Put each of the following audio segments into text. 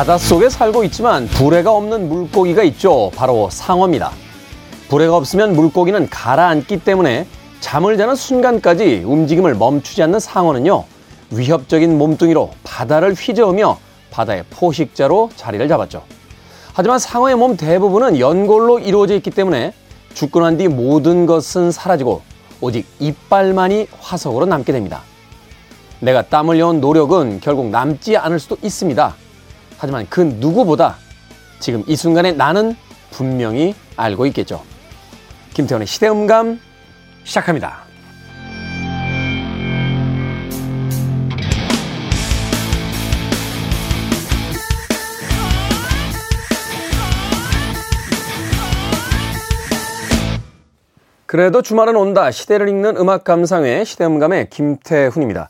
바닷속에 살고 있지만 불에가 없는 물고기가 있죠. 바로 상어입니다. 불에가 없으면 물고기는 가라앉기 때문에 잠을 자는 순간까지 움직임을 멈추지 않는 상어는요. 위협적인 몸뚱이로 바다를 휘저으며 바다의 포식자로 자리를 잡았죠. 하지만 상어의 몸 대부분은 연골로 이루어져 있기 때문에 죽고 난 뒤 모든 것은 사라지고 오직 이빨만이 화석으로 남게 됩니다. 내가 땀 흘려온 노력은 결국 남지 않을 수도 있습니다. 하지만 그 누구보다 지금 이 순간에 나는 분명히 알고 있겠죠. 김태원의 시대음감 시작합니다. 그래도 주말은 온다. 시대를 읽는 음악 감상회 시대음감의 김태훈입니다.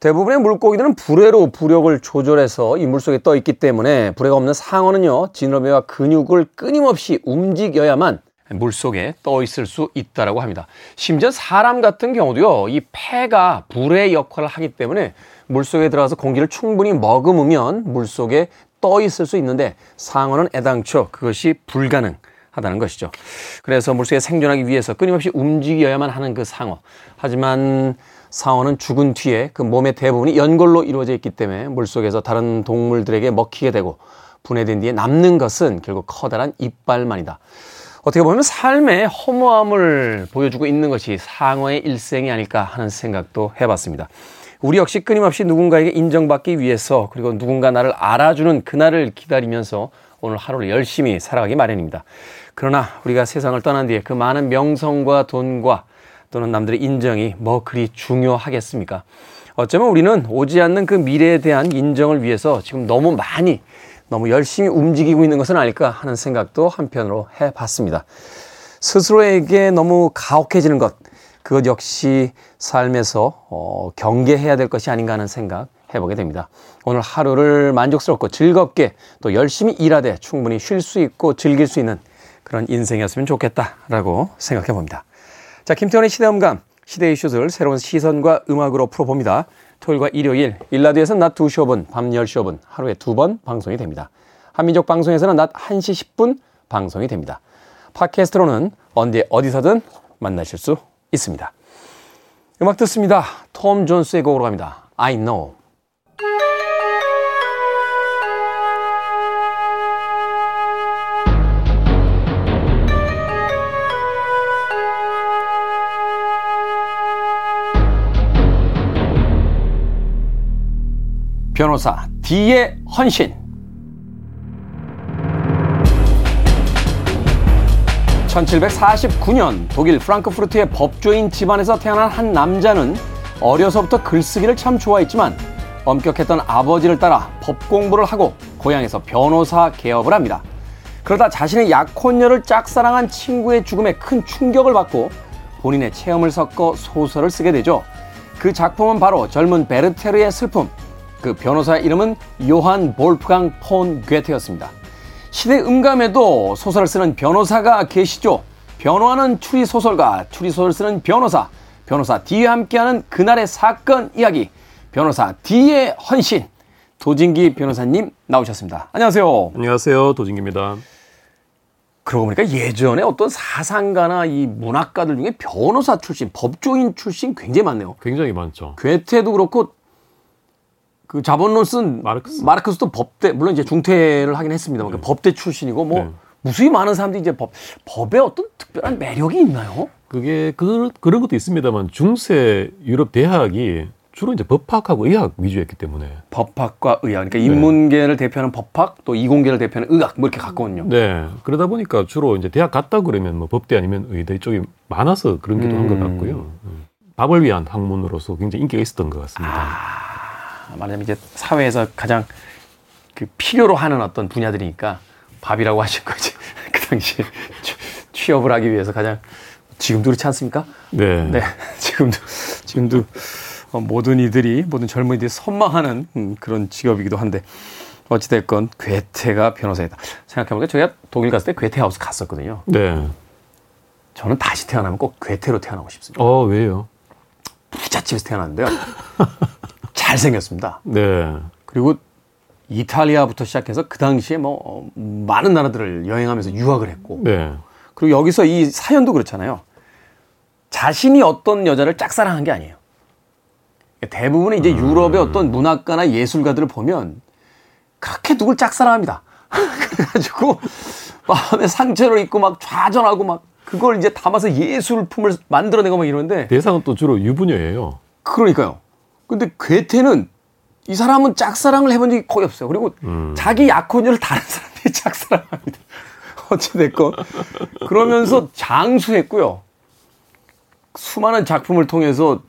대부분의 물고기들은 불에로 부력을 조절해서 이 물속에 떠 있기 때문에 불에가 없는 상어는요, 지느러미와 근육을 끊임없이 움직여야만 물속에 떠 있을 수 있다라고 합니다. 심지어 사람 같은 경우도요, 이 폐가 불의 역할을 하기 때문에 물속에 들어가서 공기를 충분히 머금으면 물속에 떠 있을 수 있는데 상어는 애당초 그것이 불가능. 하다는 것이죠. 그래서 물속에 생존하기 위해서 끊임없이 움직여야만 하는 그 상어. 하지만 상어는 죽은 뒤에 그 몸의 대부분이 연골로 이루어져 있기 때문에 물속에서 다른 동물들에게 먹히게 되고 분해된 뒤에 남는 것은 결국 커다란 이빨만이다. 어떻게 보면 삶의 허무함을 보여주고 있는 것이 상어의 일생이 아닐까 하는 생각도 해봤습니다. 우리 역시 끊임없이 누군가에게 인정받기 위해서 그리고 누군가 나를 알아주는 그날을 기다리면서 오늘 하루를 열심히 살아가기 마련입니다. 그러나 우리가 세상을 떠난 뒤에 그 많은 명성과 돈과 또는 남들의 인정이 뭐 그리 중요하겠습니까? 어쩌면 우리는 오지 않는 그 미래에 대한 인정을 위해서 지금 너무 많이 너무 열심히 움직이고 있는 것은 아닐까 하는 생각도 한편으로 해봤습니다. 스스로에게 너무 가혹해지는 것, 그것 역시 삶에서 어, 경계해야 될 것이 아닌가 하는 생각 해보게 됩니다. 오늘 하루를 만족스럽고 즐겁게 또 열심히 일하되 충분히 쉴 수 있고 즐길 수 있는 그런 인생이었으면 좋겠다라고 생각해 봅니다. 자, 김태원의 시대음감, 시대 이슈들 새로운 시선과 음악으로 풀어봅니다. 토요일과 일요일, 1라디오에서는 낮 2시 5분, 밤 10시 5분, 하루에 두 번 방송이 됩니다. 한민족 방송에서는 낮 1시 10분 방송이 됩니다. 팟캐스트로는 언제 어디서든 만나실 수 있습니다. 음악 듣습니다. 톰 존스의 곡으로 갑니다. I know. 변호사 D의 헌신. 1749년 독일 프랑크푸르트의 법조인 집안에서 태어난 한 남자는 어려서부터 글쓰기를 참 좋아했지만 엄격했던 아버지를 따라 법 공부를 하고 고향에서 변호사 개업을 합니다. 그러다 자신의 약혼녀를 짝사랑한 친구의 죽음에 큰 충격을 받고 본인의 체험을 섞어 소설을 쓰게 되죠. 그 작품은 바로 젊은 베르테르의 슬픔, 그 변호사의 이름은 요한 볼프강 폰 괴테였습니다. 시대 음감에도 소설을 쓰는 변호사가 계시죠. 변호하는 추리 소설가, 추리 소설 쓰는 변호사, 변호사 D와 함께하는 그날의 사건 이야기, 변호사 D의 헌신. 도진기 변호사님 나오셨습니다. 안녕하세요. 안녕하세요. 도진기입니다. 그러고 보니까 예전에 어떤 사상가나 이 문학가들 중에 변호사 출신, 법조인 출신 굉장히 많네요. 굉장히 많죠. 괴테도 그렇고 그 자본론 쓴 마르크스. 마르크스도 법대 물론 이제 중퇴를 하긴 했습니다만 네. 그 법대 출신이고 뭐 네. 무수히 많은 사람들이 이제 법 법에 어떤 특별한 매력이 있나요? 그게 그 그런 것도 있습니다만 중세 유럽 대학이 주로 이제 법학하고 의학 위주였기 때문에 법학과 의학 그러니까 인문계를 대표하는 법학 또 이공계를 대표하는 의학 뭐 이렇게 갔거든요. 네 그러다 보니까 주로 이제 대학 갔다 그러면 뭐 법대 아니면 의대 쪽이 많아서 그런 게도 음. 한것 같고요. 음. 밥을 위한 학문으로서 굉장히 인기가 있었던 것 같습니다. 아. 말하자면 이제 사회에서 가장 그 필요로 하는 어떤 분야들이니까 밥이라고 하신 거지. 그 당시에 취업을 하기 위해서 가장 지금도 그렇지 않습니까? 네. 네. 지금도 지금도 어, 모든 이들이 모든 젊은이들이 선망하는 음, 그런 직업이기도 한데 어찌됐건 괴테가 변호사이다. 생각해보니까 저희가 독일 갔을 때 괴테 하우스 갔었거든요. 네. 저는 다시 태어나면 꼭 괴테로 태어나고 싶습니다. 어, 왜요? 부잣집에서 태어났는데요. 잘생겼습니다. 네. 그리고 이탈리아부터 시작해서 그 당시에 뭐 어, 많은 나라들을 여행하면서 유학을 했고 네. 그리고 여기서 이 사연도 그렇잖아요. 자신이 어떤 여자를 짝사랑한 게 아니에요. 대부분의 이제 유럽의 어떤 문학가나 예술가들을 보면 그렇게 누굴 짝사랑합니다. 그래가지고 마음에 상처를 입고 막 좌절하고 막 그걸 이제 담아서 예술품을 만들어내고 막 이러는데 대상은 또 주로 유부녀예요. 그러니까요. 근데 괴테는 이 사람은 짝사랑을 해본 적이 거의 없어요. 그리고 음. 자기 약혼녀를 다른 사람들이 짝사랑합니다. 어찌됐건. 그러면서 장수했고요. 수많은 작품을 통해서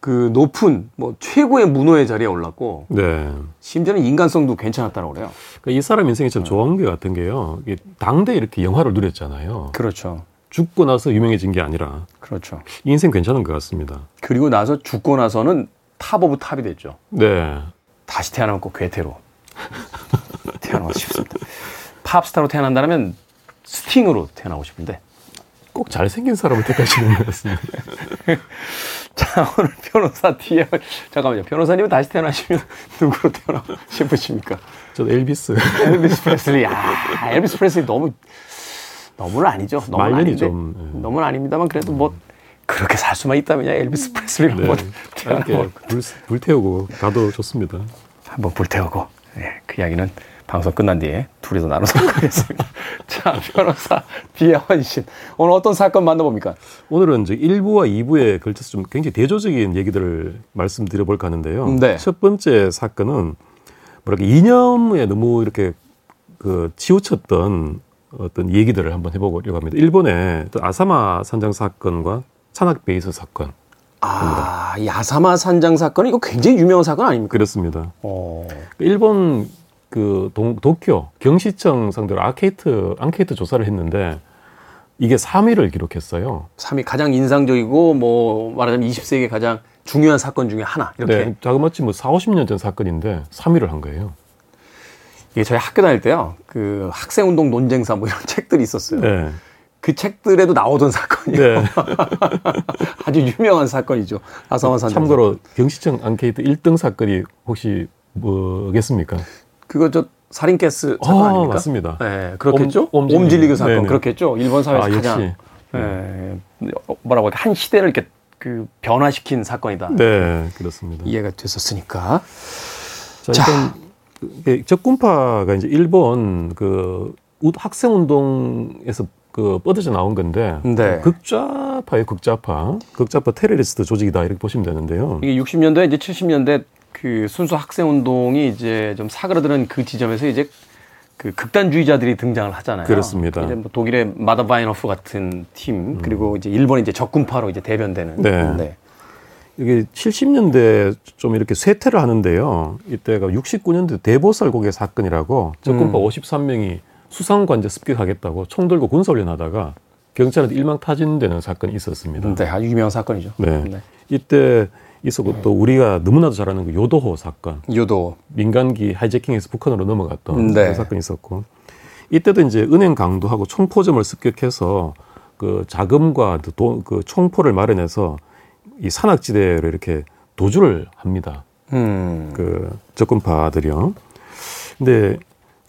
그 높은 뭐 최고의 문호의 자리에 올랐고 네. 심지어는 인간성도 괜찮았다고 그래요. 그러니까 이 사람 인생이 참 좋은 게 같은 게요. 당대 이렇게 영화를 누렸잖아요. 그렇죠. 죽고 나서 유명해진 게 아니라 그렇죠. 이 인생 괜찮은 것 같습니다. 그리고 나서 죽고 나서는 top of top이 됐죠. 네. 다시 태어나면 꼭 괴테로 태어나고 싶습니다. 팝스타로 태어난다면 스팅으로 태어나고 싶은데. 꼭 잘생긴 사람을 택하시는 것 같습니다. 자, 오늘 변호사 뒤에, 잠깐만요. 변호사님은 다시 태어나시면 누구로 태어나고 싶으십니까? 저도 엘비스. 엘비스 프레슬리. 아, 엘비스 프레슬리 너무, 너무는 아니죠. 너무는 아닌데. 좀, 예. 너무는 아닙니다만 그래도 뭐, 그렇게 살 수만 있다면 엘비스 프레슬리가 네. 뭐, 이렇게 불, 불태우고 가도 좋습니다. 한번 불태우고 예, 그 이야기는 방송 끝난 뒤에 둘이서 나누도록 하겠습니다. 자, 변호사 비하원 씨 오늘 어떤 사건 만나봅니까? 오늘은 이제 1부와 2부에 걸쳐서 좀 굉장히 대조적인 얘기들을 말씀드려볼까 하는데요. 네. 첫 번째 사건은 뭐랄까 이념에 너무 이렇게 그 치우쳤던 어떤 얘기들을 한번 해보려고 합니다. 일본의 또 아사마 산장 사건과 찬악 베이스 사건 아, 이 아사마 산장 사건 이거 굉장히 유명한 사건 아닙니까? 그렇습니다. 어, 일본 그 동, 도쿄 경시청 상대로 아케이트 앙케이트 조사를 했는데 이게 3위를 기록했어요. 3위 가장 인상적이고 뭐 말하자면 20세기 가장 중요한 사건 중에 하나 이렇게 네, 자그마치 뭐 4, 50년 전 사건인데 3위를 한 거예요. 이게 저희 학교 다닐 때요 그 학생 운동 논쟁사 뭐 이런 책들이 있었어요. 네. 그 책들에도 나오던 사건이에요. 네. 아주 유명한 사건이죠. 아사마 산장. 참고로 경시청 앙케이트 1등 사건이 혹시 뭐겠습니까? 그거 저 살인 가스 사건 아, 아닙니까? 맞습니다. 네, 그렇겠죠. 옴- 옴질리그. 옴질리그 사건 네네. 그렇겠죠. 일본 사회에서 아, 가장 역시. 예, 뭐라고 할까 한 시대를 이렇게 그 변화시킨 사건이다. 네, 그렇습니다. 이해가 됐었으니까. 자, 자. 일단 적군파가 이제 일본 그 우- 학생 운동에서 그 뻗어져 나온 건데 네. 극좌파의 극좌파, 극좌파 테러리스트 조직이다 이렇게 보시면 되는데요. 이게 60년대 이제 70년대 그 순수 학생 운동이 이제 좀 사그라드는 그 지점에서 이제 그 극단주의자들이 등장을 하잖아요. 그렇습니다. 이제 뭐 독일의 바더 마인호프 같은 팀 그리고 이제 일본의 이제 적군파로 이제 대변되는. 네. 이게 70년대 좀 이렇게 쇠퇴를 하는데요. 이때가 69년대 대보살고개 사건이라고 적군파 음. 53명이 수상관제 습격하겠다고 총 들고 군사훈련하다가 경찰한테 일망타진되는 사건이 있었습니다. 네, 아주 유명한 사건이죠. 네. 이때 있었고 또 우리가 너무나도 잘 아는 그 요도호 사건. 유도. 민간기 하이제킹에서 북한으로 넘어갔던 네. 그런 사건이 있었고 이때도 이제 은행 강도하고 총포점을 습격해서 그 자금과 그 도- 그 총포를 마련해서 이 산악지대로 이렇게 도주를 합니다. 음. 그 적군파들이요. 근데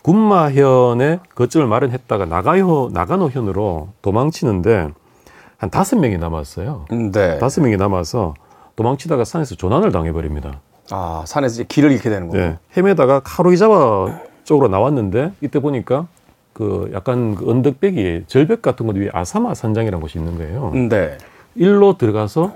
군마현에 거점을 마련했다가 나가요 나가노현으로 도망치는데 한 다섯 명이 남았어요. 네. 다섯 명이 남아서 도망치다가 산에서 조난을 당해버립니다. 아, 산에서 이제 길을 잃게 되는 거예요. 네, 헤매다가 카로이자와 쪽으로 나왔는데 이때 보니까 그 약간 그 언덕배기에 절벽 같은 곳 위에 아사마 산장이라는 곳이 있는 거예요. 네. 일로 들어가서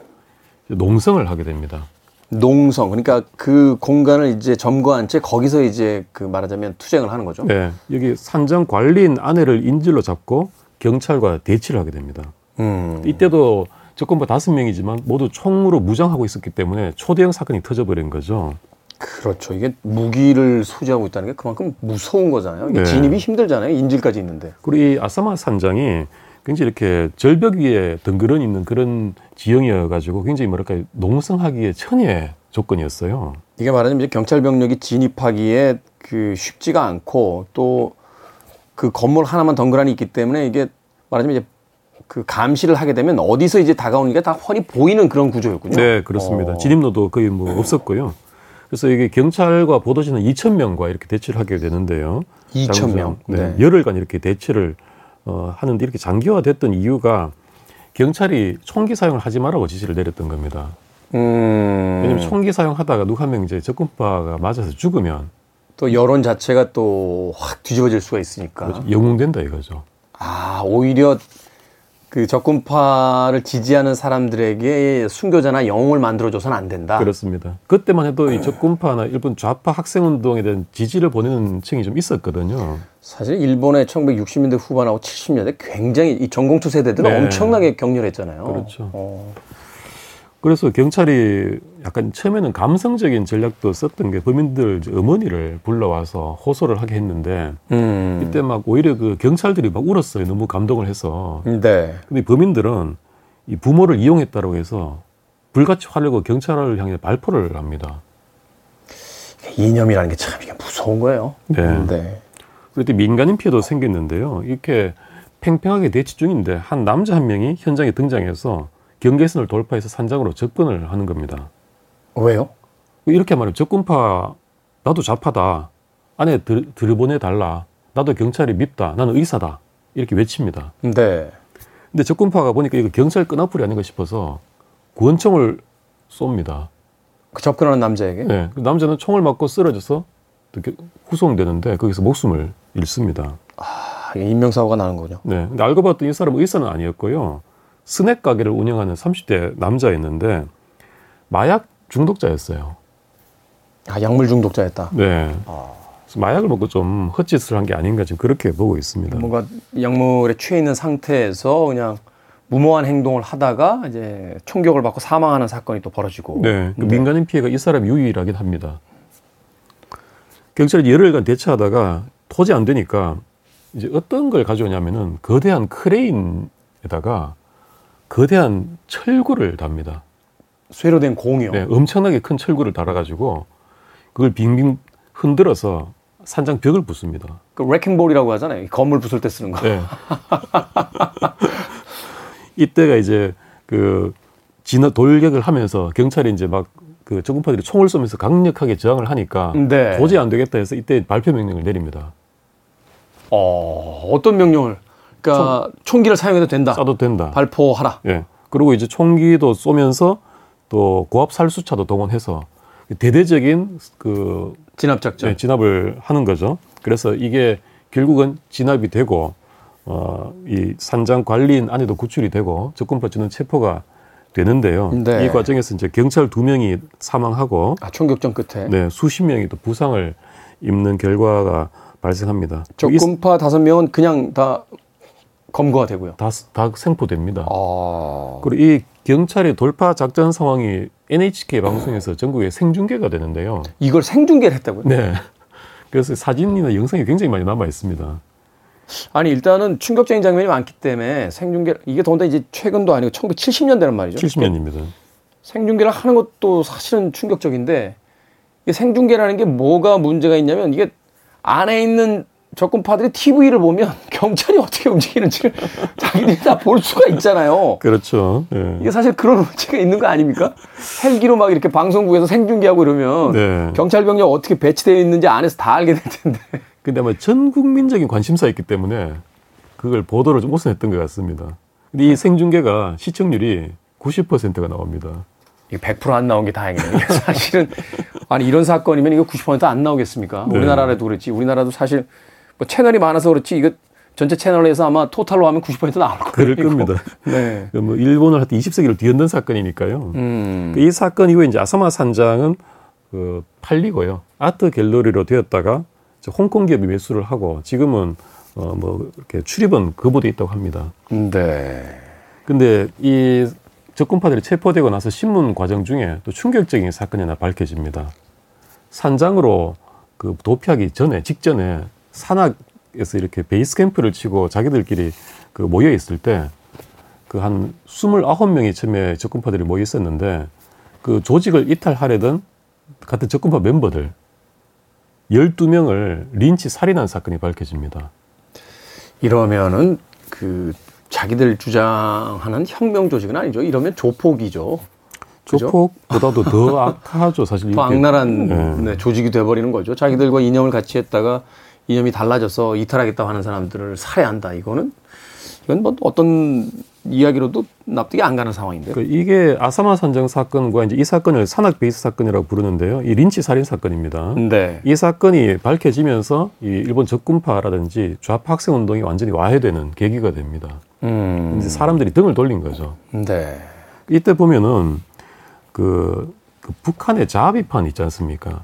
농성을 하게 됩니다. 농성. 그러니까 그 공간을 이제 점거한 채 거기서 이제 그 말하자면 투쟁을 하는 거죠. 네, 여기 산장 관리인 아내를 인질로 잡고 경찰과 대치를 하게 됩니다. 음. 이때도 적군파 다섯 명이지만 모두 총으로 무장하고 있었기 때문에 초대형 사건이 터져버린 거죠. 그렇죠. 이게 무기를 소지하고 있다는 게 그만큼 무서운 거잖아요. 네. 진입이 힘들잖아요. 인질까지 있는데. 그리고 이 아사마 산장이 굉장히 이렇게 절벽 위에 덩그러니 있는 그런 지형이어가지고 굉장히 뭐랄까 농성하기에 천혜의 조건이었어요. 이게 말하자면 이제 경찰 병력이 진입하기에 그 쉽지가 않고 또 그 건물 하나만 덩그러니 있기 때문에 이게 말하자면 이제 그 감시를 하게 되면 어디서 이제 다가오는 게 다 훤히 보이는 그런 구조였군요. 네, 그렇습니다. 어. 진입로도 거의 뭐 없었고요. 그래서 이게 경찰과 보도진은 2천 명과 이렇게 대치를 하게 되는데요. 2천 명. 네. 열흘간 이렇게 대치를 어, 하는데 이렇게 장기화됐던 이유가 경찰이 총기 사용을 하지 말라고 지시를 내렸던 겁니다. 음. 왜냐하면 총기 사용하다가 누가 한 명 이제 접근파가 맞아서 죽으면 또 여론 자체가 또 확 뒤집어질 수가 있으니까. 그렇죠. 영웅된다 이거죠. 아, 오히려 그 적군파를 지지하는 사람들에게 순교자나 영웅을 만들어줘서는 안 된다. 그렇습니다. 그때만 해도 이 적군파나 일본 좌파 학생운동에 대한 지지를 보내는 층이 좀 있었거든요. 사실 일본의 1960년대 후반하고 70년대 굉장히 이 전공투 세대들은 네. 엄청나게 격렬했잖아요. 그렇죠. 어. 그래서 경찰이 약간 처음에는 감성적인 전략도 썼던 게 범인들 어머니를 불러와서 호소를 하게 했는데 음. 이때 막 오히려 그 경찰들이 막 울었어요. 너무 감동을 해서. 네. 근데 범인들은 이 부모를 이용했다고 해서 불같이 화내고 경찰을 향해 발포를 합니다. 이념이라는 게 참 이게 무서운 거예요. 네. 네. 그때 민간인 피해도 생겼는데요. 이렇게 팽팽하게 대치 중인데 한 남자 한 명이 현장에 등장해서 경계선을 돌파해서 산장으로 접근을 하는 겁니다. 왜요? 이렇게 말하면 적군파 나도 좌파다. 안에 들, 들여보내 달라. 나도 경찰이 밉다. 나는 의사다. 이렇게 외칩니다. 네. 근데 적군파가 보니까 이거 경찰 끈앞풀이 아닌가 싶어서 구원총을 쏩니다. 그 접근하는 남자에게. 네. 그 남자는 총을 맞고 쓰러져서 후송되는데 거기서 목숨을 잃습니다. 아, 인명사고가 나는군요. 네. 근데 알고 봤더니 이 사람은 의사는 아니었고요. 스낵 가게를 운영하는 30대 남자였는데 마약 중독자였어요. 아, 약물 중독자였다. 네. 아. 마약을 먹고 좀 헛짓을 한 게 아닌가 지금 그렇게 보고 있습니다. 뭔가 약물에 취해 있는 상태에서 그냥 무모한 행동을 하다가 이제 총격을 받고 사망하는 사건이 또 벌어지고. 네. 그 민간인 피해가 이 사람이 유일하긴 합니다. 경찰이 열흘간 대처하다가 도저히 안 되니까 이제 어떤 걸 가져오냐면은 거대한 크레인에다가 거대한 철구를 답니다. 쇠로 된 공이요. 네, 엄청나게 큰 철구를 달아가지고 그걸 빙빙 흔들어서 산장 벽을 부숩니다. 그 wrecking ball이라고 하잖아요. 이 건물 부술 때 쓰는 거. 네. 이때가 이제 그 진화 돌격을 하면서 경찰이 이제 막그 적군파들이 총을 쏘면서 강력하게 저항을 하니까 네. 도저히 안 되겠다 해서 이때 발포 명령을 내립니다. 어, 어떤 명령을? 그러니까 총 기를 사용해도 된다. 쏴도 된다. 발포하라. 예. 그리고 이제 총기도 쏘면서 또 고압 살수차도 동원해서 대대적인 그 진압 작전. 네, 진압을 하는 거죠. 그래서 이게 결국은 진압이 되고 어, 이 산장 관리인 안에도 구출이 되고 적군파주는 체포가 되는데요. 네. 이 과정에서 이제 경찰 두 명이 사망하고 아, 총격전 끝에. 네, 수십 명이 또 부상을 입는 결과가 발생합니다. 이- 적군파 다섯 명은 그냥 다 검거가 되고요. 다, 다 생포됩니다. 아. 그리고 이 경찰의 돌파 작전 상황이 NHK 방송에서 전국에 생중계가 되는데요. 이걸 생중계를 했다고요? 네. 그래서 사진이나 영상이 굉장히 많이 남아 있습니다. 아니 일단은 충격적인 장면이 많기 때문에 생중계 이게 더군다나 이제 최근도 아니고 1970년대란 말이죠. 70년입니다. 생중계를 하는 것도 사실은 충격적인데 이 생중계라는 게 뭐가 문제가 있냐면 이게 안에 있는 적군파들이 TV를 보면 경찰이 어떻게 움직이는지를 자기들이 다 볼 수가 있잖아요. 그렇죠. 예. 이게 사실 그런 문제가 있는 거 아닙니까? 헬기로 막 이렇게 방송국에서 생중계하고 이러면 네. 경찰 병력 어떻게 배치되어 있는지 안에서 다 알게 될 텐데. 근데 아마 전 국민적인 관심사였기 때문에 그걸 보도를 좀 우선했던 것 같습니다. 근데 이 생중계가 시청률이 90%가 나옵니다. 이게 100%안 나온 게 다행이네요. 사실은 아니 이런 사건이면 이거 90%안 나오겠습니까? 네. 우리나라라도 그렇지. 우리나라도 사실 뭐 채널이 많아서 그렇지 이거 전체 채널에서 아마 토탈로 하면 90% 나올 거예요. 그럴. 겁니다. 네. 그뭐 일본을 하여튼 20세기를 뒤흔든 사건이니까요. 음. 이 사건 이후에 이제 아사마 산장은 그 팔리고요. 아트 갤러리로 되었다가 홍콩 기업이 매수를 하고 지금은 어 뭐 이렇게 출입은 거부돼 있다고 합니다. 네. 근데 이 적군파들이 체포되고 나서 신문 과정 중에 또 충격적인 사건이 하나 밝혀집니다. 산장으로 그 도피하기 전에 직전에 산악에서 이렇게 베이스 캠프를 치고 자기들끼리 그 모여 있을 때 그한 29명이 처음에 적군파들이 모여 있었는데 그 조직을 이탈하려던 같은 적군파 멤버들 12명을 린치 살인한 사건이 밝혀집니다. 이러면은 그 자기들 주장하는 혁명 조직은 아니죠. 이러면 조폭이죠. 그죠? 조폭보다도 더 악하죠, 사실. 더. 악랄한 네. 네, 조직이 돼버리는 거죠. 자기들과 이념을 같이 했다가 이념이 달라져서 이탈하겠다고 하는 사람들을 살해한다. 이거는 이건 뭐 어떤 이야기로도 납득이 안 가는 상황인데요. 그 이게 아사마 산정 사건과 이제 이 사건을 산악 베이스 사건이라고 부르는데요. 이 린치 살인 사건입니다. 네. 이 사건이 밝혀지면서 이 일본 적군파라든지 좌파 학생 운동이 완전히 와해되는 계기가 됩니다. 음. 이제 사람들이 등을 돌린 거죠. 네. 이때 보면은 그, 그 북한의 자비판 있지 않습니까?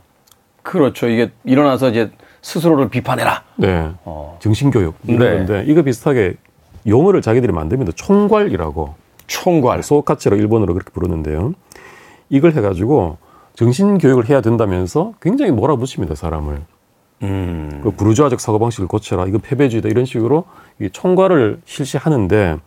그렇죠. 이게 일어나서 이제 스스로를 비판해라. 네. 어. 정신교육 이런 네. 건데 이거 비슷하게 용어를 자기들이 만듭니다. 총괄이라고 총괄. 소카치로 일본어로 그렇게 부르는데요. 이걸 해가지고 정신교육을 해야 된다면서 굉장히 몰아붙입니다 사람을. 음. 그 부르주아적 사고방식을 고쳐라. 이거 패배주의다. 이런 식으로 이 총괄을 실시하는데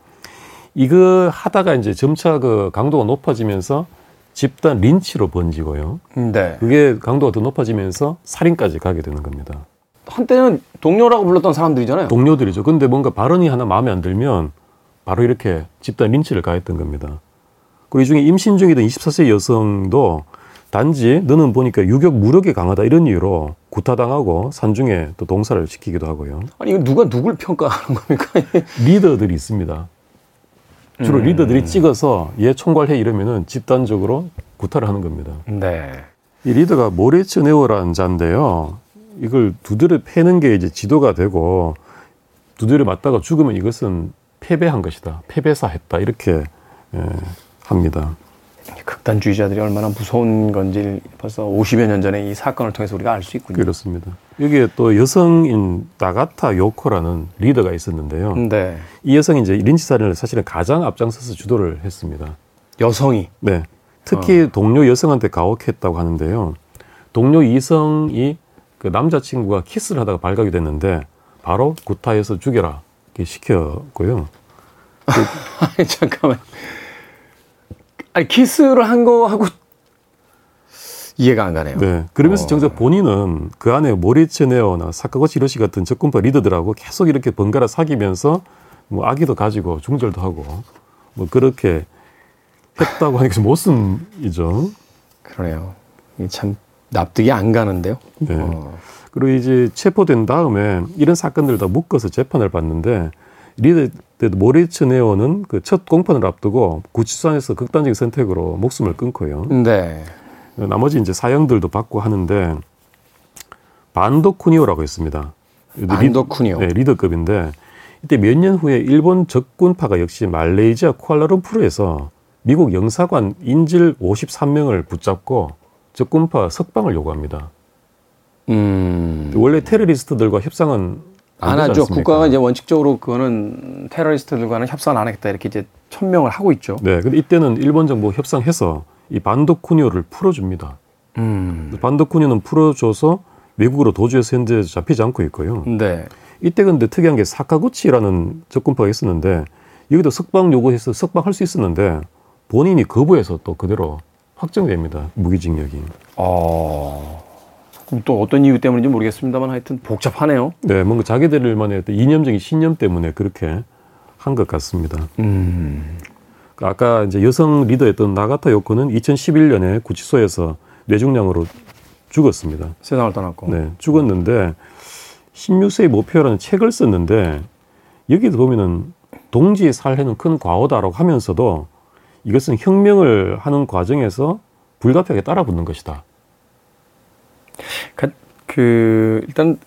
이거 하다가 이제 점차 그 강도가 높아지면서 집단 린치로 번지고요. 네. 그게 강도가 더 높아지면서 살인까지 가게 되는 겁니다. 한때는 동료라고 불렀던 사람들이잖아요. 동료들이죠. 근데 뭔가 발언이 하나 마음에 안 들면 바로 이렇게 집단 린치를 가했던 겁니다. 그리고 이 중에 임신 중이던 24세 여성도 단지 너는 보니까 유격 무력이 강하다 이런 이유로 구타당하고 산중에 또 동사를 시키기도 하고요. 아니 이거 누가 누굴 평가하는 겁니까? 리더들이 있습니다. 주로 리더들이 찍어서 얘 총괄해 이러면은 집단적으로 구타를 하는 겁니다. 네. 이 리더가 모레츠 네오라는 자인데요. 이걸 두드려 패는 게 이제 지도가 되고 두드려 맞다가 죽으면 이것은 패배한 것이다. 패배사했다. 이렇게 예, 합니다. 극단주의자들이 얼마나 무서운 건지 벌써 50여 년 전에 이 사건을 통해서 우리가 알 수 있군요. 그렇습니다. 여기에 또 여성인 나가타 요코라는 리더가 있었는데요. 네. 이 여성이 이제 린치 살인을 사실은 가장 앞장서서 주도를 했습니다. 여성이 네. 특히 동료 여성한테 가혹했다고 하는데요. 동료 이성이 그 남자친구가 키스를 하다가 발각이 됐는데 바로 구타해서 죽여라 이렇게 시켰고요. 아니 잠깐만. 아니 키스를 한 거하고 이해가 안 가네요. 네. 그러면서 어. 정작 본인은 그 안에 모리 츠네오나 사카구치 히로시 같은 적군파 리더들하고 계속 이렇게 번갈아 사귀면서 뭐 아기도 가지고 중절도 하고 뭐 그렇게 했다고 하니까 좀 모순이죠. 그러네요. 참 납득이 안 가는데요. 네. 어. 그리고 이제 체포된 다음에 이런 사건들을 다 묶어서 재판을 받는데 리더 모리 츠네오는 그 첫 공판을 앞두고 구치소에서 극단적인 선택으로 목숨을 끊고요. 네. 나머지 이제 사형들도 받고 하는데 반도쿠니오라고 있습니다. 반도쿠니오. 네, 리더급인데 이때 몇 년 후에 일본 적군파가 역시 말레이시아 쿠알라룸푸르에서 미국 영사관 인질 53명을 붙잡고 적군파 석방을 요구합니다. 음. 원래 테러리스트들과 협상은 안 하죠. 않습니까? 국가가 이제 원칙적으로 그거는 테러리스트들과는 협상을 안 하겠다 이렇게 이제 천명을 하고 있죠. 네, 근데 이때는 일본 정부 가 협상해서 이 반도쿠니오를 풀어줍니다. 음. 반도쿠니오는 풀어줘서 미국으로 도주해서 현재 잡히지 않고 있고요. 네. 이때 근데 특이한 게 사카구치라는 적군파가 있었는데 여기도 석방 요구해서 석방할 수 있었는데 본인이 거부해서 또 그대로 확정됩니다. 무기징역이. 어. 또 어떤 이유 때문인지 모르겠습니다만 하여튼 복잡하네요. 네, 뭔가 자기들만의 이념적인 신념 때문에 그렇게 한 것 같습니다. 음. 그 아까 이제 여성 리더였던 나가타 요코는 2011년에 구치소에서 뇌중량으로 죽었습니다. 세상을 떠났고. 네, 죽었는데 16세의 목표라는 책을 썼는데 여기도 보면은 동지 살해는 큰 과오다라고 하면서도 이것은 혁명을 하는 과정에서 불가피하게 따라붙는 것이다. 그, 그 일단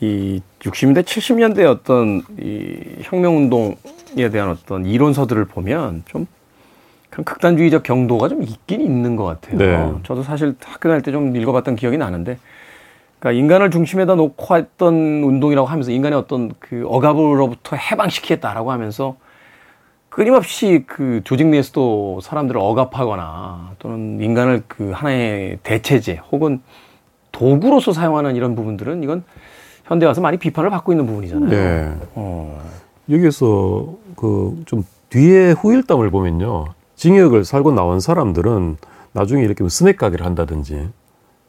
이 60년대 70년대 어떤 이 혁명 운동에 대한 어떤 이론서들을 보면 좀 그런 극단주의적 경도가 좀 있긴 있는 것 같아요. 네. 저도 사실 학교 다닐 때 좀 읽어봤던 기억이 나는데, 그러니까 인간을 중심에다 놓고 했던 운동이라고 하면서 인간의 어떤 그 억압으로부터 해방시키겠다라고 하면서 끊임없이 그 조직 내에서도 사람들을 억압하거나 또는 인간을 그 하나의 대체제 혹은 도구로서 사용하는 이런 부분들은 이건 현대 와서 많이 비판을 받고 있는 부분이잖아요. 네. 어. 여기서 그 좀 뒤에 후일담을 보면요. 징역을 살고 나온 사람들은 나중에 이렇게 뭐 스낵 가게를 한다든지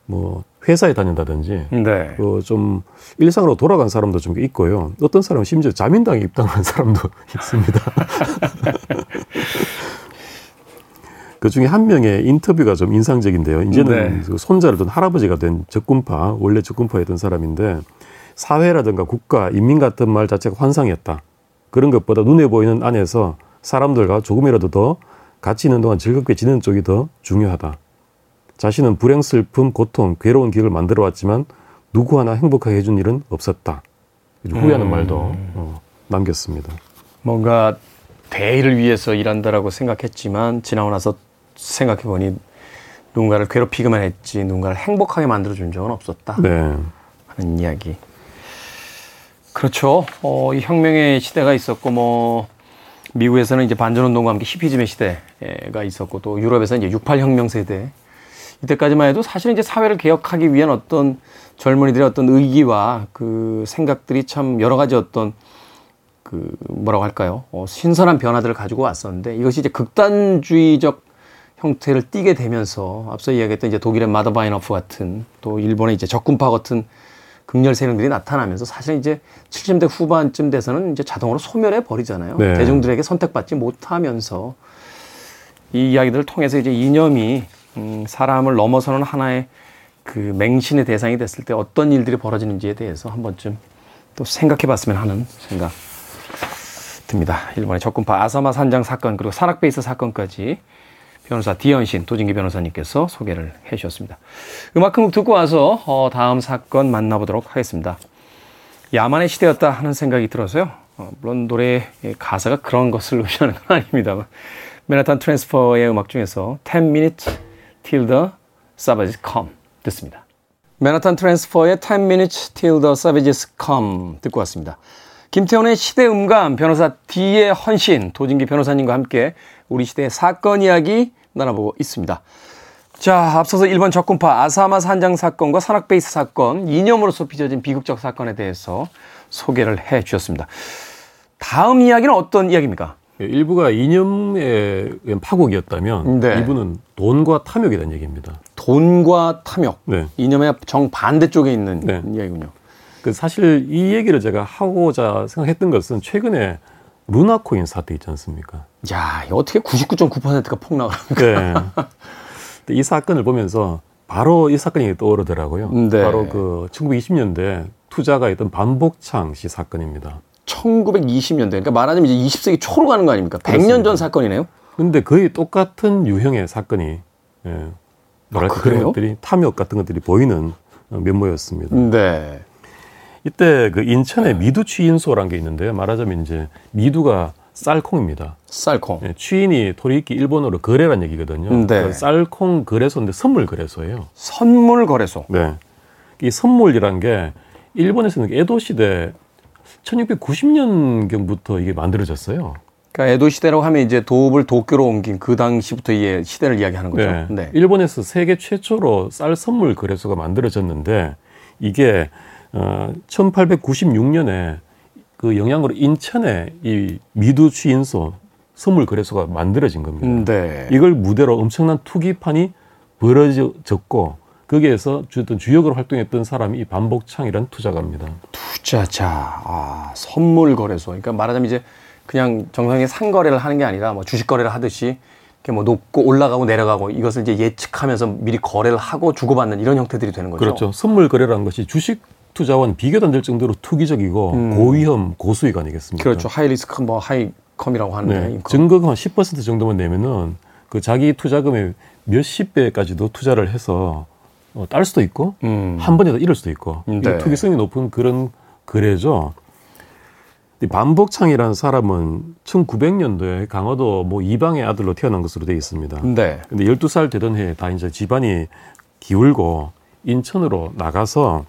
뭐 회사에 다닌다든지 네. 그좀 일상으로 돌아간 사람도 좀 있고요. 어떤 사람은 심지어 자민당에 입당한 사람도 있습니다. 그 중에 한 명의 인터뷰가 좀 인상적인데요. 이제는 네. 그 손자를 둔 할아버지가 된 적군파, 원래 적군파였던 사람인데 사회라든가 국가, 인민 같은 말 자체가 환상이었다. 그런 것보다 눈에 보이는 안에서 사람들과 조금이라도 더 같이 있는 동안 즐겁게 지내는 쪽이 더 중요하다. 자신은 불행, 슬픔, 고통, 괴로운 기억을 만들어 왔지만 누구 하나 행복하게 해준 일은 없었다. 후회하는 말도 어, 남겼습니다. 뭔가 대의를 위해서 일한다라고 생각했지만 지나고 나서 생각해 보니 누군가를 괴롭히기만 했지 누군가를 행복하게 만들어 준 적은 없었다 네. 하는 이야기. 그렇죠. 어, 이 혁명의 시대가 있었고 뭐 미국에서는 이제 반전운동과 함께 히피즘의 시대가 있었고 또 유럽에서는 이제 68 혁명 세대 이때까지만 해도 사실은 이제 사회를 개혁하기 위한 어떤 젊은이들의 어떤 의기와 그 생각들이 참 여러 가지 어떤 그 뭐라고 할까요? 어, 신선한 변화들을 가지고 왔었는데 이것이 이제 극단주의적 형태를 띠게 되면서 앞서 이야기했던 이제 독일의 바더 마인호프 같은 또 일본의 이제 적군파 같은 극렬 세력들이 나타나면서 사실 이제 70대 후반쯤 돼서는 이제 자동으로 소멸해 버리잖아요. 네. 대중들에게 선택받지 못하면서 이 이야기들을 통해서 이제 이념이 음, 사람을 넘어서는 하나의 그 맹신의 대상이 됐을 때 어떤 일들이 벌어지는지에 대해서 한 번쯤 또 생각해 봤으면 하는 생각 듭니다. 일본의 적군파 아사마 산장 사건 그리고 산악베이스 사건까지 변호사 디현신 도진기 변호사님께서 소개를 해 주셨습니다. 음악 한곡 듣고 와서 어, 다음 사건 만나보도록 하겠습니다. 야만의 시대였다 하는 생각이 들어서요. 어, 물론 노래의 가사가 그런 것을 의미하는 건 아닙니다만 맨하탄 트랜스퍼의 음악 중에서 10 minutes till the savages come 듣습니다. 맨하탄 트랜스퍼의 10 minutes till the savages come 듣고 왔습니다. 김태훈의 시대 음감 변호사 D의 헌신 도진기 변호사님과 함께 우리 시대의 사건 이야기 나눠보고 있습니다. 자, 앞서서 일본 적군파 아사마 산장 사건과 산악베이스 사건, 이념으로서 빚어진 비극적 사건에 대해서 소개를 해 주셨습니다. 다음 이야기는 어떤 이야기입니까? 예, 일부가 이념의 파국이었다면 네. 일부는 돈과 탐욕이라는 얘기입니다. 돈과 탐욕. 네. 이념의 정반대 쪽에 있는 네. 이야기군요. 그 사실 이 얘기를 제가 하고자 생각했던 것은 최근에 루나코인 사태 있지 않습니까? 야, 어떻게 99.9%가 폭락을 합니까? 네. 이 사건을 보면서 바로 이 사건이 떠오르더라고요. 네. 바로 그 1920년대 투자가 있던 반복창 씨 사건입니다. 1920년대. 그러니까 말하자면 이제 20세기 초로 가는 거 아닙니까? 100년 그렇습니다. 전 사건이네요. 근데 거의 똑같은 유형의 사건이 예, 뭐랄까 아, 그런? 것들이 탐욕 같은 것들이 보이는 어, 면모였습니다. 네. 이때 그 인천에 미두 취인소라는 게 있는데요. 말하자면 이제 미두가 쌀콩입니다. 쌀콩. 예, 취인이 토리이키 일본어로 거래란 얘기거든요. 네. 그 쌀콩 거래소인데 선물 거래소예요. 선물 거래소. 네. 이 선물이란 게 일본에서는 에도 시대 1690년경부터 이게 만들어졌어요. 그러니까 에도 시대라고 하면 이제 도읍을 도쿄로 옮긴 그 당시부터 이 시대를 이야기하는 거죠. 네. 네. 일본에서 세계 최초로 쌀 선물 거래소가 만들어졌는데 이게 어 1896년에 그 영향으로 인천에 이 미두 취인소 선물 거래소가 만들어진 겁니다. 네. 이걸 무대로 엄청난 투기판이 벌어졌고 거기에서 주던 주역으로 활동했던 사람이 이 반복창이라는 투자가입니다. 투자자. 아, 선물 거래소. 그러니까 말하자면 이제 그냥 정상의 상거래를 하는 게 아니라 뭐 주식 거래를 하듯이 이렇게 뭐 높고 올라가고 내려가고 이것을 이제 예측하면서 미리 거래를 하고 주고받는 이런 형태들이 되는 거죠. 그렇죠. 선물 거래라는 것이 주식 투자와는 비교도 안 될 정도로 투기적이고 고위험 고수익 아니겠습니까? 음. 그렇죠. high risk 뭐 high income이라고 하는데. 네. 증거금 한10% 정도만 내면은 그 자기 투자금의 몇십 배까지도 투자를 해서 어, 딸 수도 있고 음. 한 번에 더 잃을 수도 있고 음, 이게 네. 투기성이 높은 그런 거래죠. 이 반복창이라는 사람은 1900년도에 강화도 뭐 이방의 아들로 태어난 것으로 되어 있습니다. 네. 근데 12살 되던 해에 다 이제 집안이 기울고 인천으로 나가서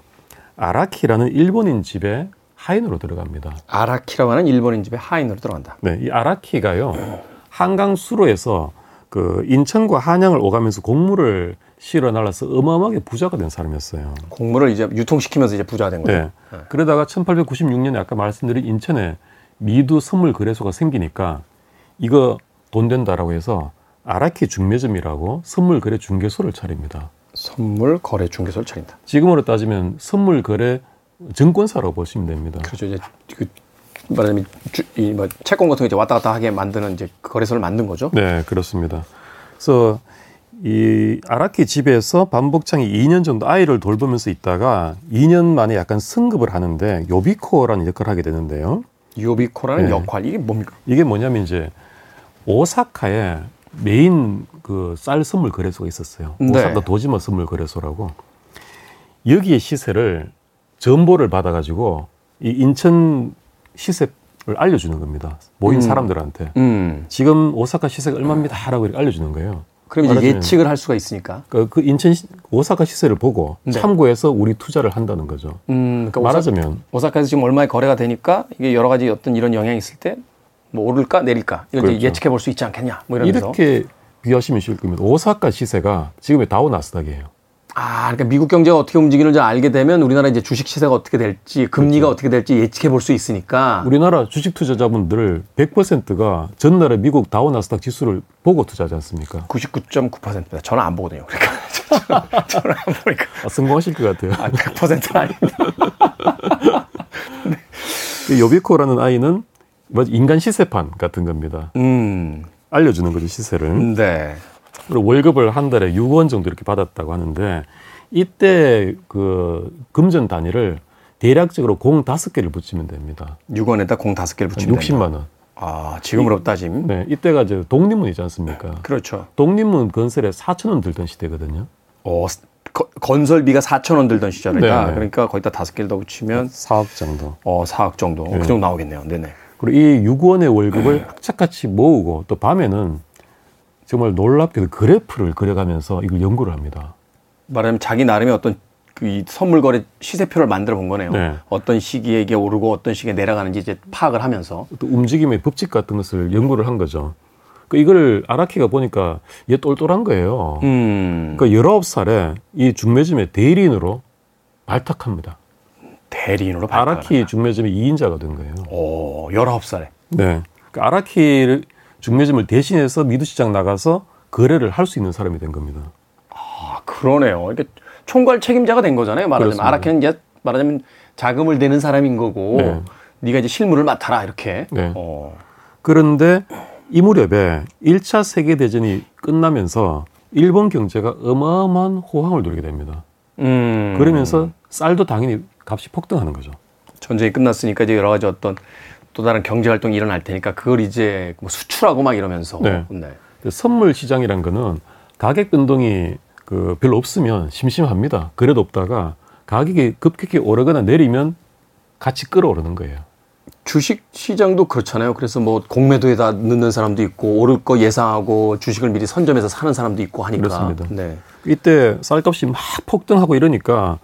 아라키라는 일본인 집에 하인으로 들어갑니다. 아라키라고 하는 일본인 집에 하인으로 들어간다. 네, 이 아라키가요. 한강 수로에서 그 인천과 한양을 오가면서 곡물을 실어 날라서 어마어마하게 부자가 된 사람이었어요. 곡물을 이제 유통시키면서 이제 부자가 된 거죠. 네. 그러다가 1896년에 아까 말씀드린 인천에 미두 선물 거래소가 생기니까 이거 돈 된다라고 해서 아라키 중매점이라고 선물 거래 중개소를 차립니다. 선물 거래 중개소를 차린다. 지금으로 따지면 선물 거래 증권사라고 보시면 됩니다. 그렇죠. 이제 그 말하자면 주- 이 뭐 채권 같은 거 이제 왔다 갔다 하게 만드는 이제 그 거래소를 만든 거죠. 네, 그렇습니다. 그래서 이 아라키 집에서 반복창이 2년 정도 아이를 돌보면서 있다가 2년 만에 약간 승급을 하는데 요비코라는 역할을 하게 되는데요. 요비코라는 네. 역할 이게 뭡니까? 이게 뭐냐면 이제 오사카에 메인 그 쌀 선물 거래소가 있었어요. 네. 오사카 도지마 선물 거래소라고. 여기에 시세를 전보를 받아가지고 이 인천 시세 를 알려주는 겁니다. 모인 음. 사람들한테. 음. 지금 오사카 시세가 얼마입니다라고 이렇게 알려주는 거예요. 그럼 이제 예측을 할 수가 있으니까. 그, 그 인천 시- 오사카 시세를 보고 네. 참고해서 우리 투자를 한다는 거죠. 음, 그러니까 오사, 말하자면 오사 카에서 지금 얼마에 거래가 되니까 이게 여러 가지 어떤 이런 영향이 있을 때 뭐 오를까 내릴까 이걸 그렇죠. 예측해 볼 수 있지 않겠냐 뭐 이러면서 이렇게 비하시면 쉬울 겁니다. 오사카 시세가 지금의 다우 나스닥이에요. 아 그러니까 미국 경제가 어떻게 움직이는지 알게 되면 우리나라 이제 주식 시세가 어떻게 될지 금리가 어떻게 될지 예측해 볼 수 있으니까 그렇죠. 우리나라 주식 투자자분들 100%가 전날에 미국 다우 나스닥 지수를 보고 투자하지 않습니까? 99.9%입니다. 저는 안 보거든요. 그러니까 저는 안 보니까 아, 성공하실 것 같아요. 아, 100%는 아닙니다. 이 요비코라는 아이는 뭐 인간 시세판 같은 겁니다. 음, 알려주는 거죠 시세를. 네. 월급을 한 달에 6원 정도 이렇게 받았다고 하는데 이때 그 금전 단위를 대략적으로 공 다섯 개를 붙이면 됩니다. 6원에다 공 다섯 개를 한 붙이면 60만 원. 아, 지금으로 따짐. 네, 이때가 이제 독립문이지 않습니까? 그렇죠. 독립문 건설에 4천 원 들던 시대거든요. 어, 거- 건설비가 4천 원 들던 시절이다. 네, 네. 그러니까 거기다 다섯 개를 더 붙이면 4억 정도. 어, 4억 정도. 그 정도 나오겠네요. 네네. 그리고 이 6원의 월급을 착착같이 모으고 또 밤에는 정말 놀랍게도 그래프를 그려가면서 이걸 연구를 합니다. 말하자면 자기 나름의 어떤 그이 선물 거래 시세표를 만들어 본 거네요. 네. 어떤 시기에 이게 오르고 어떤 시기에 내려가는지 이제 파악을 하면서 또 움직임의 법칙 같은 것을 연구를 한 거죠. 그 이거를 아라키가 보니까 얘 똘똘한 거예요. 음, 그러니까 19살에 이 중매점의 대리인으로 발탁합니다. 대리인으로 아라키 중매점의 2인자가 된 거예요. 오, 19살에. 네. 그 아라키 중매점을 대신해서 미두시장 나가서 거래를 할 수 있는 사람이 된 겁니다. 아, 그러네요. 이게 총괄 책임자가 된 거잖아요. 말하자면. 아라케는 이제 말하자면 자금을 내는 사람인 거고 네. 네가 이제 실무를 맡아라 이렇게. 네. 어. 그런데 이 무렵에 1차 세계 대전이 끝나면서 일본 경제가 어마어마한 호황을 누리게 됩니다. 음. 그러면서 쌀도 당연히 값이 폭등하는 거죠. 전쟁이 끝났으니까 이제 여러 가지 어떤 또 다른 경제 활동이 일어날 테니까 그걸 이제 뭐 수출하고 막 이러면서 네. 그 선물 시장이란 거는 가격 변동이 그 별로 없으면 심심합니다. 그래도 없다가 가격이 급격히 오르거나 내리면 같이 끌어오르는 거예요. 주식 시장도 그렇잖아요. 그래서 뭐 공매도에다 넣는 사람도 있고 오를 거 예상하고 주식을 미리 선점해서 사는 사람도 있고 하니까. 그렇습니다. 네. 이때 쌀값이 막 폭등하고 이러니까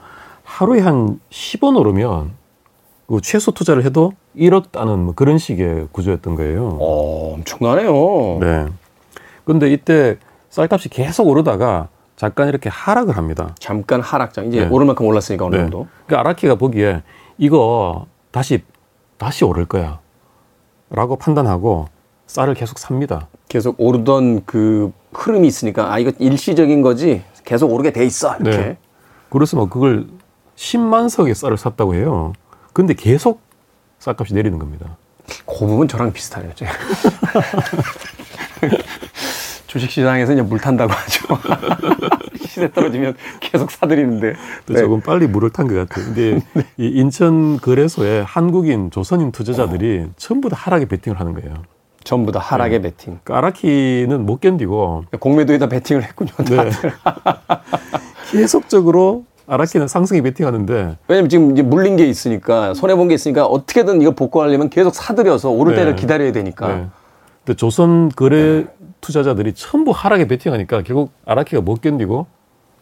하루에 한 10원 오르면 그 최소 투자를 해도 1억 따는 뭐 그런 식의 구조였던 거예요. 어, 엄청나네요. 네. 근데 이때 쌀값이 계속 오르다가 잠깐 이렇게 하락을 합니다. 잠깐 하락장. 이제 네. 오를 만큼 올랐으니까 어느 네. 정도. 그러니까 아라키가 보기에 이거 다시 다시 오를 거야. 라고 판단하고 쌀을 계속 삽니다. 계속 오르던 그 흐름이 있으니까 아 이거 일시적인 거지 계속 오르게 돼 있어 이렇게. 네. 그래서 뭐 그걸 10만 석의 쌀을 샀다고 해요. 근데 계속 쌀값이 내리는 겁니다. 그 부분 저랑 비슷하네요. 제가. 주식시장에서 이제 물 탄다고 하죠. 시세 떨어지면 계속 사들이는데. 또 네. 조금 빨리 물을 탄 것 같아요. 근데 이 인천 거래소에 한국인, 조선인 투자자들이 전부 다 하락에 베팅을 하는 거예요. 전부 다 하락의 베팅. 그러니까 아라키는 못 견디고 공매도에다 베팅을 했군요. 네. 계속적으로 아라키는 상승에 베팅하는데 왜냐면 지금 이제 물린 게 있으니까 손해 본 게 있으니까 어떻게든 이걸 복구하려면 계속 사들여서 오를 네. 때를 기다려야 되니까. 네. 근데 조선 거래 투자자들이 전부 하락에 베팅하니까 결국 아라키가 못 견디고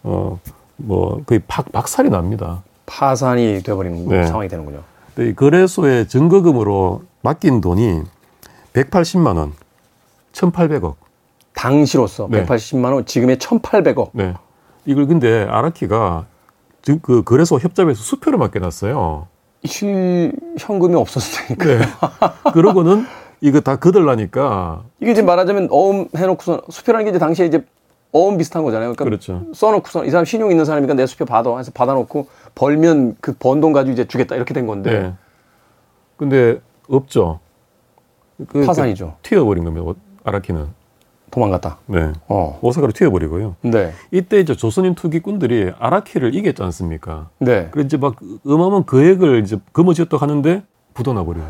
어뭐 거의 박, 박살이 납니다. 파산이 돼버리는 네. 상황이 되는군요. 이 거래소에 증거금으로 맡긴 돈이 180만 원, 1,800억. 당시로서 네. 180만 원, 지금의 1,800억. 네. 이걸 근데 아라키가 지금 그 거래소 협잡에서 수표를 맡겨놨어요. 실 현금이 없었으니까. 네. 그러고는 이거 다 거들라니까 이게 이제 말하자면 어음 해놓고서 수표라는 게 이제 당시에 이제 어음 비슷한 거잖아요. 그러니까 그렇죠. 써놓고서 이 사람 신용 있는 사람이니까 내 수표 받아 해서 받아놓고 벌면 그 번 돈 가지고 이제 주겠다 이렇게 된 건데 네. 근데 없죠. 그, 파산이죠. 그 튀어버린 겁니다. 아라키는. 도망갔다. 네. 어. 오사카로 튀어버리고요. 네. 이때 이제 조선인 투기꾼들이 아라키를 이겼지 않습니까? 네. 그래서 이제 막 어마어마한 거액을 이제 거머쥐었다 하는데 부도나 버려요.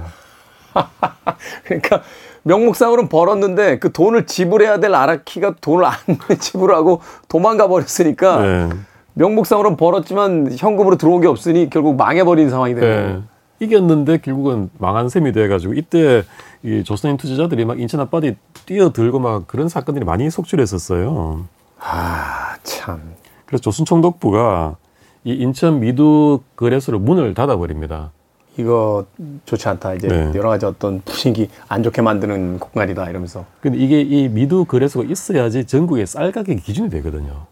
그러니까 명목상으로는 벌었는데 그 돈을 지불해야 될 아라키가 돈을 안 지불하고 도망가 버렸으니까 네. 명목상으로는 벌었지만 현금으로 들어온 게 없으니 결국 망해버린 상황이 되는 네. 이겼는데 결국은 망한 셈이 돼가지고 이때 이 조선인 투자자들이 막 인천 앞바다에 뛰어들고 막 그런 사건들이 많이 속출했었어요. 아, 참. 그래서 조선총독부가 이 인천 미두 거래소를 문을 닫아버립니다. 이거 좋지 않다. 이제 네. 여러 가지 어떤 분위기 안 좋게 만드는 공간이다 이러면서. 근데 이게 이 미두 거래소가 있어야지 전국의 쌀 가격이 기준이 되거든요.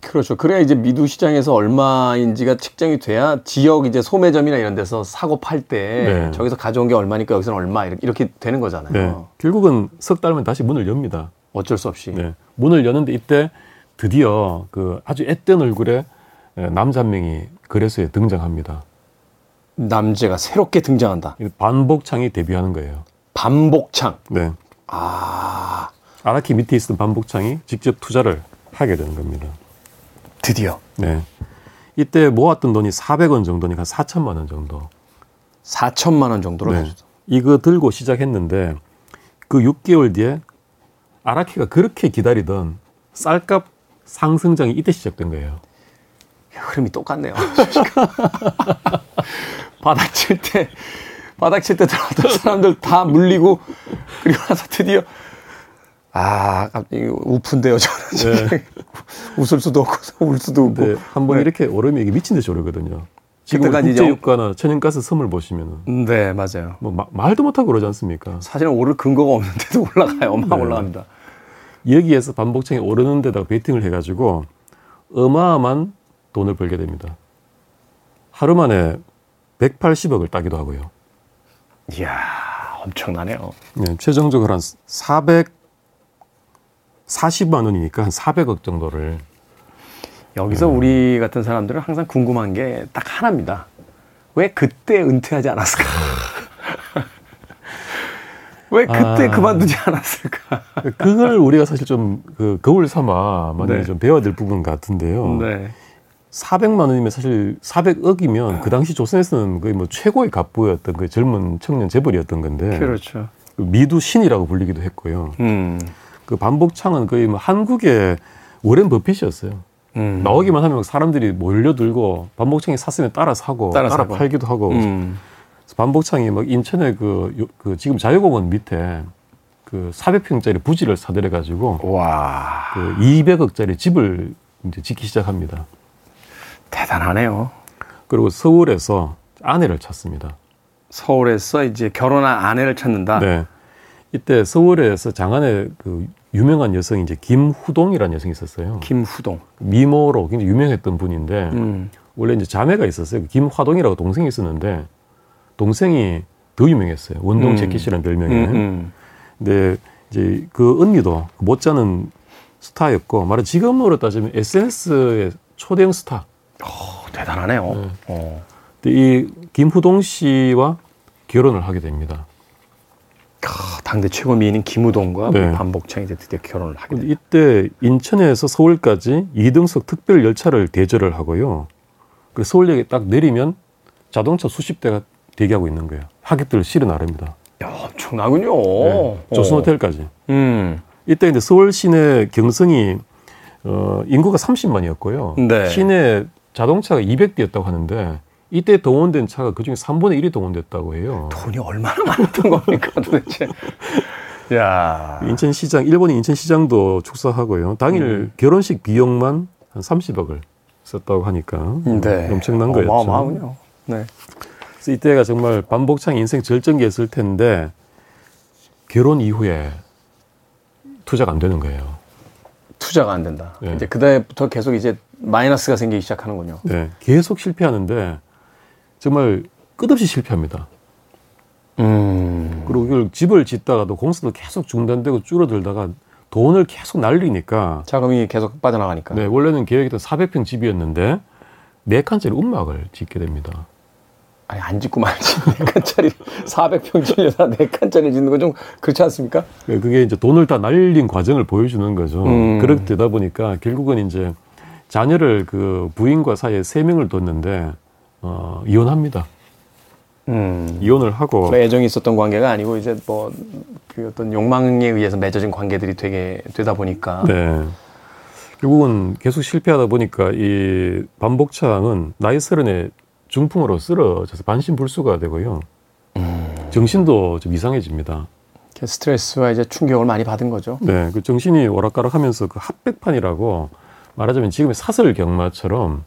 그렇죠. 그래야 이제 미두 시장에서 얼마인지가 측정이 돼야 지역 이제 소매점이나 이런 데서 사고 팔때 네. 저기서 가져온 게 얼마니까 여기서는 얼마 이렇게, 이렇게 되는 거잖아요. 네. 결국은 석 달면 다시 문을 엽니다. 어쩔 수 없이. 네. 문을 여는데 이때 드디어 그 아주 앳된 얼굴의 남자 한 명이 거래소에 등장합니다. 남자가 새롭게 등장한다. 이 반복창이 데뷔하는 거예요. 반복창. 네. 아, 아라키 밑에 있었던 반복창이 직접 투자를 하게 되는 겁니다. 드디어 네. 이때 모았던 돈이 400원 정도니까 4천만 원 정도. 4천만 원 정도로 네. 이거 들고 시작했는데 그 6개월 뒤에 아라키가 그렇게 기다리던 쌀값 상승장이 이때 시작된 거예요. 흐름이 똑같네요. 바닥 칠 때, 바닥 칠 때 들어왔던 사람들 다 물리고, 그리고 나서 드디어, 아, 갑자기 우픈데요, 저는. 네. 웃을 수도 없고, 울 수도 없고. 근데 한번 네. 이렇게 이게 미친 듯이 오르거든요. 지금 국제유가나 천연가스 섬을 보시면은 네, 맞아요. 뭐 마- 말도 못하고 그러지 않습니까? 사실은 오를 근거가 없는데도 올라가요. 엄청 네. 올라갑니다. 여기에서 반복층이 오르는 데다가 베팅을 해가지고 어마어마한 돈을 벌게 됩니다. 하루 만에 180억을 따기도 하고요. 이야, 엄청나네요. 네, 최종적으로 한 440만 원이니까 한 400억 정도를 여기서 네. 우리 같은 사람들은 항상 궁금한 게 딱 하나입니다. 왜 그때 은퇴하지 않았을까? 왜 그때 아. 그만두지 않았을까? 그걸 우리가 사실 좀 그 거울 삼아 많이 네. 좀 배워야 될 부분 같은데요. 네. 400만 원이면 사실 400억이면 그 당시 조선에서는 거의 뭐 최고의 갑부였던 그 젊은 청년 재벌이었던 건데 그렇죠. 그 미두 신이라고 불리기도 했고요. 음. 그 반복창은 거의 뭐 한국의 워렌 버핏이었어요. 음. 나오기만 하면 사람들이 몰려들고 반복창이 샀으면 따라 사고 따라 따라. 팔기도 하고 음. 반복창이 막 인천에 그, 요- 그 지금 자유공원 밑에 그 400평짜리 부지를 사들여 가지고 와. 그 200억짜리 집을 이제 짓기 시작합니다. 대단하네요. 그리고 서울에서 아내를 찾습니다. 서울에서 이제 결혼한 아내를 찾는다. 네. 이때 서울에서 장안에 그 유명한 여성이 이제 김후동이라는 여성이 있었어요. 김후동. 미모로 굉장히 유명했던 분인데 음. 원래 이제 자매가 있었어요. 김화동이라고 동생이 있었는데 동생이 더 유명했어요. 원동 음. 재킷이라는 별명이. 음, 음. 근데 이제 그 언니도 못지않은 스타였고 말은 지금으로 따지면 SNS의 초대형 스타. 어, 대단하네요. 네. 어. 근데 이 김후동 씨와 결혼을 하게 됩니다. 아, 당대 최고 미인인 김우동과 네. 반복창이 드디어 결혼을 하게 됩니다. 이때 인천에서 서울까지 2등석 특별 열차를 대절을 하고요. 그 서울역에 딱 내리면 자동차 수십 대가 대기하고 있는 거예요. 하객들을 실어 나릅니다. 야, 엄청나군요. 네. 조선 호텔까지. 음. 이때 이제 서울 시내 경성이 어, 인구가 30만이었고요. 네. 시내 자동차가 200대였다고 하는데 이때 동원된 차가 그중에 3분의 1이 동원됐다고 해요. 돈이 얼마나 많았던 겁니까 도대체. 야. 인천시장 일본의 인천시장도 축사하고요. 당일 음. 결혼식 비용만 한 30억을 썼다고 하니까 네. 엄청난 거였죠. 어마어마하군요. 네. 그래서 이때가 정말 반복창 인생 절정기였을 텐데 결혼 이후에 투자가 안 되는 거예요. 투자가 안 된다. 네. 이제 그다음부터 계속 이제 마이너스가 생기기 시작하는군요. 네, 계속 실패하는데 정말 끝없이 실패합니다. 음. 그리고 이걸 집을 짓다가도 공사도 계속 중단되고 줄어들다가 돈을 계속 날리니까 자금이 계속 빠져나가니까. 네, 원래는 계획했던 400평 집이었는데 네 칸짜리 움막을 짓게 됩니다. 아니 안 짓고 말지 네 칸짜리 400평 질려다 네 칸짜리 짓는 건 좀 그렇지 않습니까? 네, 그게 이제 돈을 다 날린 과정을 보여주는 거죠. 음. 그렇게 되다 보니까 결국은 이제 자녀를 그 부인과 사이에 세 명을 뒀는데 어, 이혼합니다. 음. 이혼을 하고 뭐 애정이 있었던 관계가 아니고 이제 뭐 그 어떤 욕망에 의해서 맺어진 관계들이 되게 되다 보니까 네. 결국은 계속 실패하다 보니까 이 반복창은 나이 서른에 중풍으로 쓰러져서 반신불수가 되고요. 정신도 좀 이상해집니다. 스트레스와 이제 충격을 많이 받은 거죠. 네, 그 정신이 오락가락하면서 그 합백판이라고 말하자면 지금의 사설 경마처럼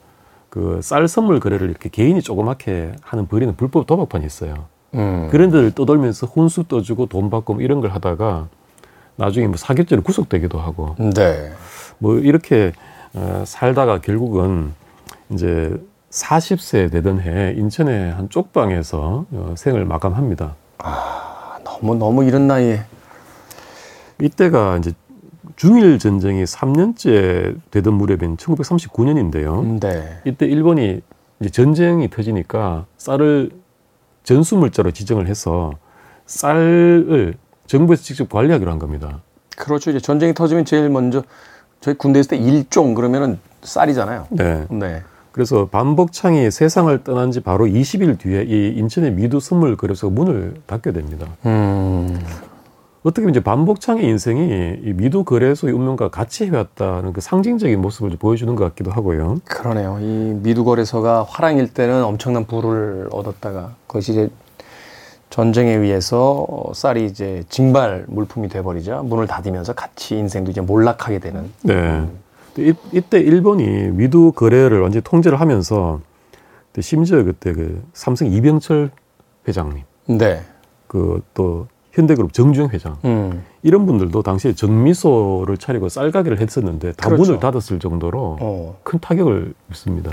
그 쌀 선물 거래를 이렇게 개인이 조그맣게 하는 벌이는 불법 도박판이 있어요. 음. 그런 데를 떠돌면서 혼수 떠주고 돈 받고 뭐 이런 걸 하다가 나중에 뭐 사격죄로 구속되기도 하고 네. 뭐 이렇게 어, 살다가 결국은 이제 40세 되던 해 인천의 한 쪽방에서 어, 생을 마감합니다. 아, 너무 너무 이런 나이에 이때가 이제 중일 전쟁이 3년째 되던 무렵인 1939년인데요. 네. 이때 일본이 이제 전쟁이 터지니까 쌀을 전수물자로 지정을 해서 쌀을 정부에서 직접 관리하기로 한 겁니다. 그렇죠. 이제 전쟁이 터지면 제일 먼저 저희 군대 있을 때 일종 그러면은 쌀이잖아요. 네. 네. 그래서 반복창이 세상을 떠난 지 바로 20일 뒤에 이 인천의 미두 선물 거래소가 문을 닫게 됩니다. 음. 어떻게 보면 이제 반복창의 인생이 이 미두 거래소의 운명과 같이 해왔다는 그 상징적인 모습을 좀 보여주는 것 같기도 하고요. 그러네요. 이 미두거래소가 화랑일 때는 엄청난 부를 얻었다가 그것이 이제 전쟁에 의해서 어, 쌀이 이제 징발 물품이 돼버리자 문을 닫으면서 같이 인생도 이제 몰락하게 되는. 네. 이, 이때 일본이 미두 거래를 완전히 통제를 하면서 심지어 그때 그 삼성 이병철 회장님, 네. 그 또 현대그룹 정주영 회장 음. 이런 분들도 당시에 전미소를 차리고 쌀가게를 했었는데 다 그렇죠. 문을 닫았을 정도로 어. 큰 타격을 입습니다.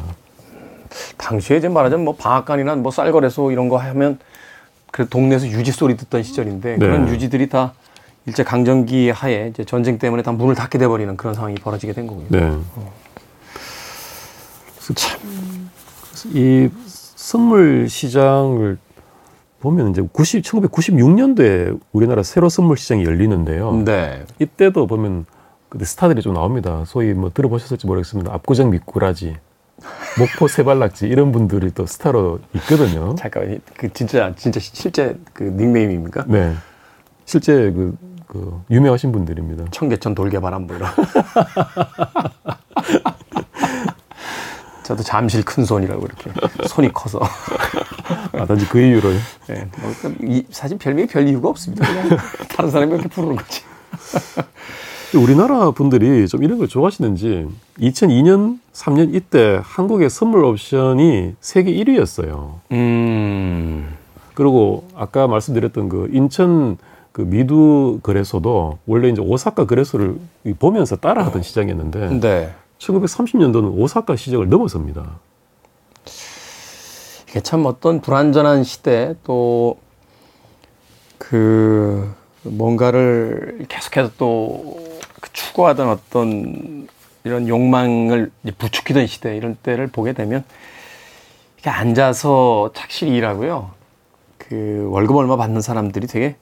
당시에 이제 말하자면 뭐 방앗간이나 뭐 쌀거래소 이런 거 하면 그 동네에서 유지 소리 듣던 시절인데 네. 그런 유지들이 다 일제 강점기 하에 이제 전쟁 때문에 다 문을 닫게 돼버리는 그런 상황이 벌어지게 된 거고요. 네. 그래서 참, 이 선물 시장을 보면 이제 90, 1996년도에 우리나라 새로 선물 시장이 열리는데요. 네. 이때도 보면 그때 스타들이 좀 나옵니다. 소위 뭐 들어보셨을지 모르겠습니다. 압구정 미꾸라지, 목포 세발낙지 이런 분들이 또 스타로 있거든요. 잠깐 그 진짜 진짜 실제 그 닉네임입니까? 네. 실제 그, 그 유명하신 분들입니다. 청계천 돌개바람 뭐 이런. 저도 잠실 큰 손이라고 이렇게 손이 커서. 아, 단지 그 이유로. 네, 뭐, 이, 사실 별명이 별 이유가 없습니다. 그냥 다른 사람이 이렇게 부르는 거지. 우리나라 분들이 좀 이런 걸 좋아하시는지 2002년, 3년 이때 한국의 선물 옵션이 세계 1위였어요. 음. 그리고 아까 말씀드렸던 그 인천 그 미두 거래소도 원래 이제 오사카 거래소를 보면서 따라하던 시장이었는데 네. 1930년도는 오사카 시장을 넘어섭니다. 이게 참 어떤 불완전한 시대 또 그 뭔가를 계속해서 또그 추구하던 어떤 이런 욕망을 부추기던 시대 이런 때를 보게 되면 이게 앉아서 착실히 일하고요. 그 월급 얼마 받는 사람들이 되게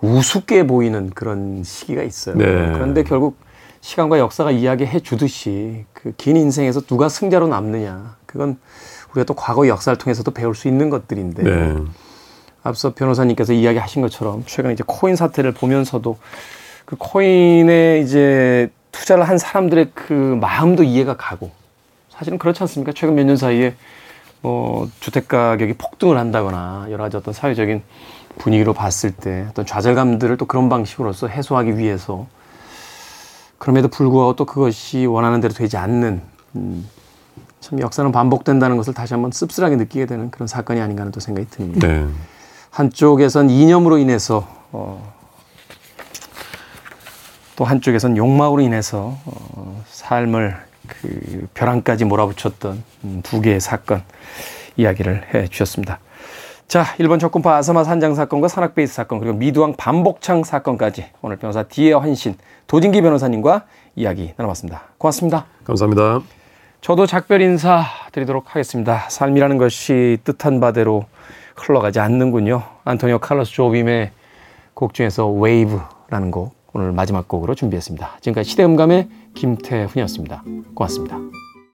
우습게 보이는 그런 시기가 있어요. 네. 그런데 결국 시간과 역사가 이야기해 주듯이 그 긴 인생에서 누가 승자로 남느냐. 그건 우리가 또 과거 역사를 통해서도 배울 수 있는 것들인데 네. 앞서 변호사님께서 이야기하신 것처럼 최근 이제 코인 사태를 보면서도 그 코인에 이제 투자를 한 사람들의 그 마음도 이해가 가고 사실은 그렇지 않습니까? 최근 몇 년 사이에 뭐 주택 가격이 폭등을 한다거나 여러 가지 어떤 사회적인 분위기로 봤을 때 어떤 좌절감들을 또 그런 방식으로서 해소하기 위해서 그럼에도 불구하고 또 그것이 원하는 대로 되지 않는 음, 참 역사는 반복된다는 것을 다시 한번 씁쓸하게 느끼게 되는 그런 사건이 아닌가 하는 또 생각이 듭니다. 네. 한쪽에선 이념으로 인해서 어, 또 한쪽에선 욕망으로 인해서 어, 삶을 그 벼랑까지 몰아붙였던 음, 두 개의 사건 이야기를 해 주셨습니다. 자, 일본 적군파 아사마 산장 사건과 산악베이스 사건 그리고 미두왕 반복창 사건까지 오늘 변호사 디에 헌신 도진기 변호사님과 이야기 나눠봤습니다. 고맙습니다. 감사합니다. 저도 작별 인사 드리도록 하겠습니다. 삶이라는 것이 뜻한 바대로 흘러가지 않는군요. 안토니오 칼로스 조빔의 곡 중에서 웨이브라는 곡 오늘 마지막 곡으로 준비했습니다. 지금까지 시대음감의 김태훈이었습니다. 고맙습니다.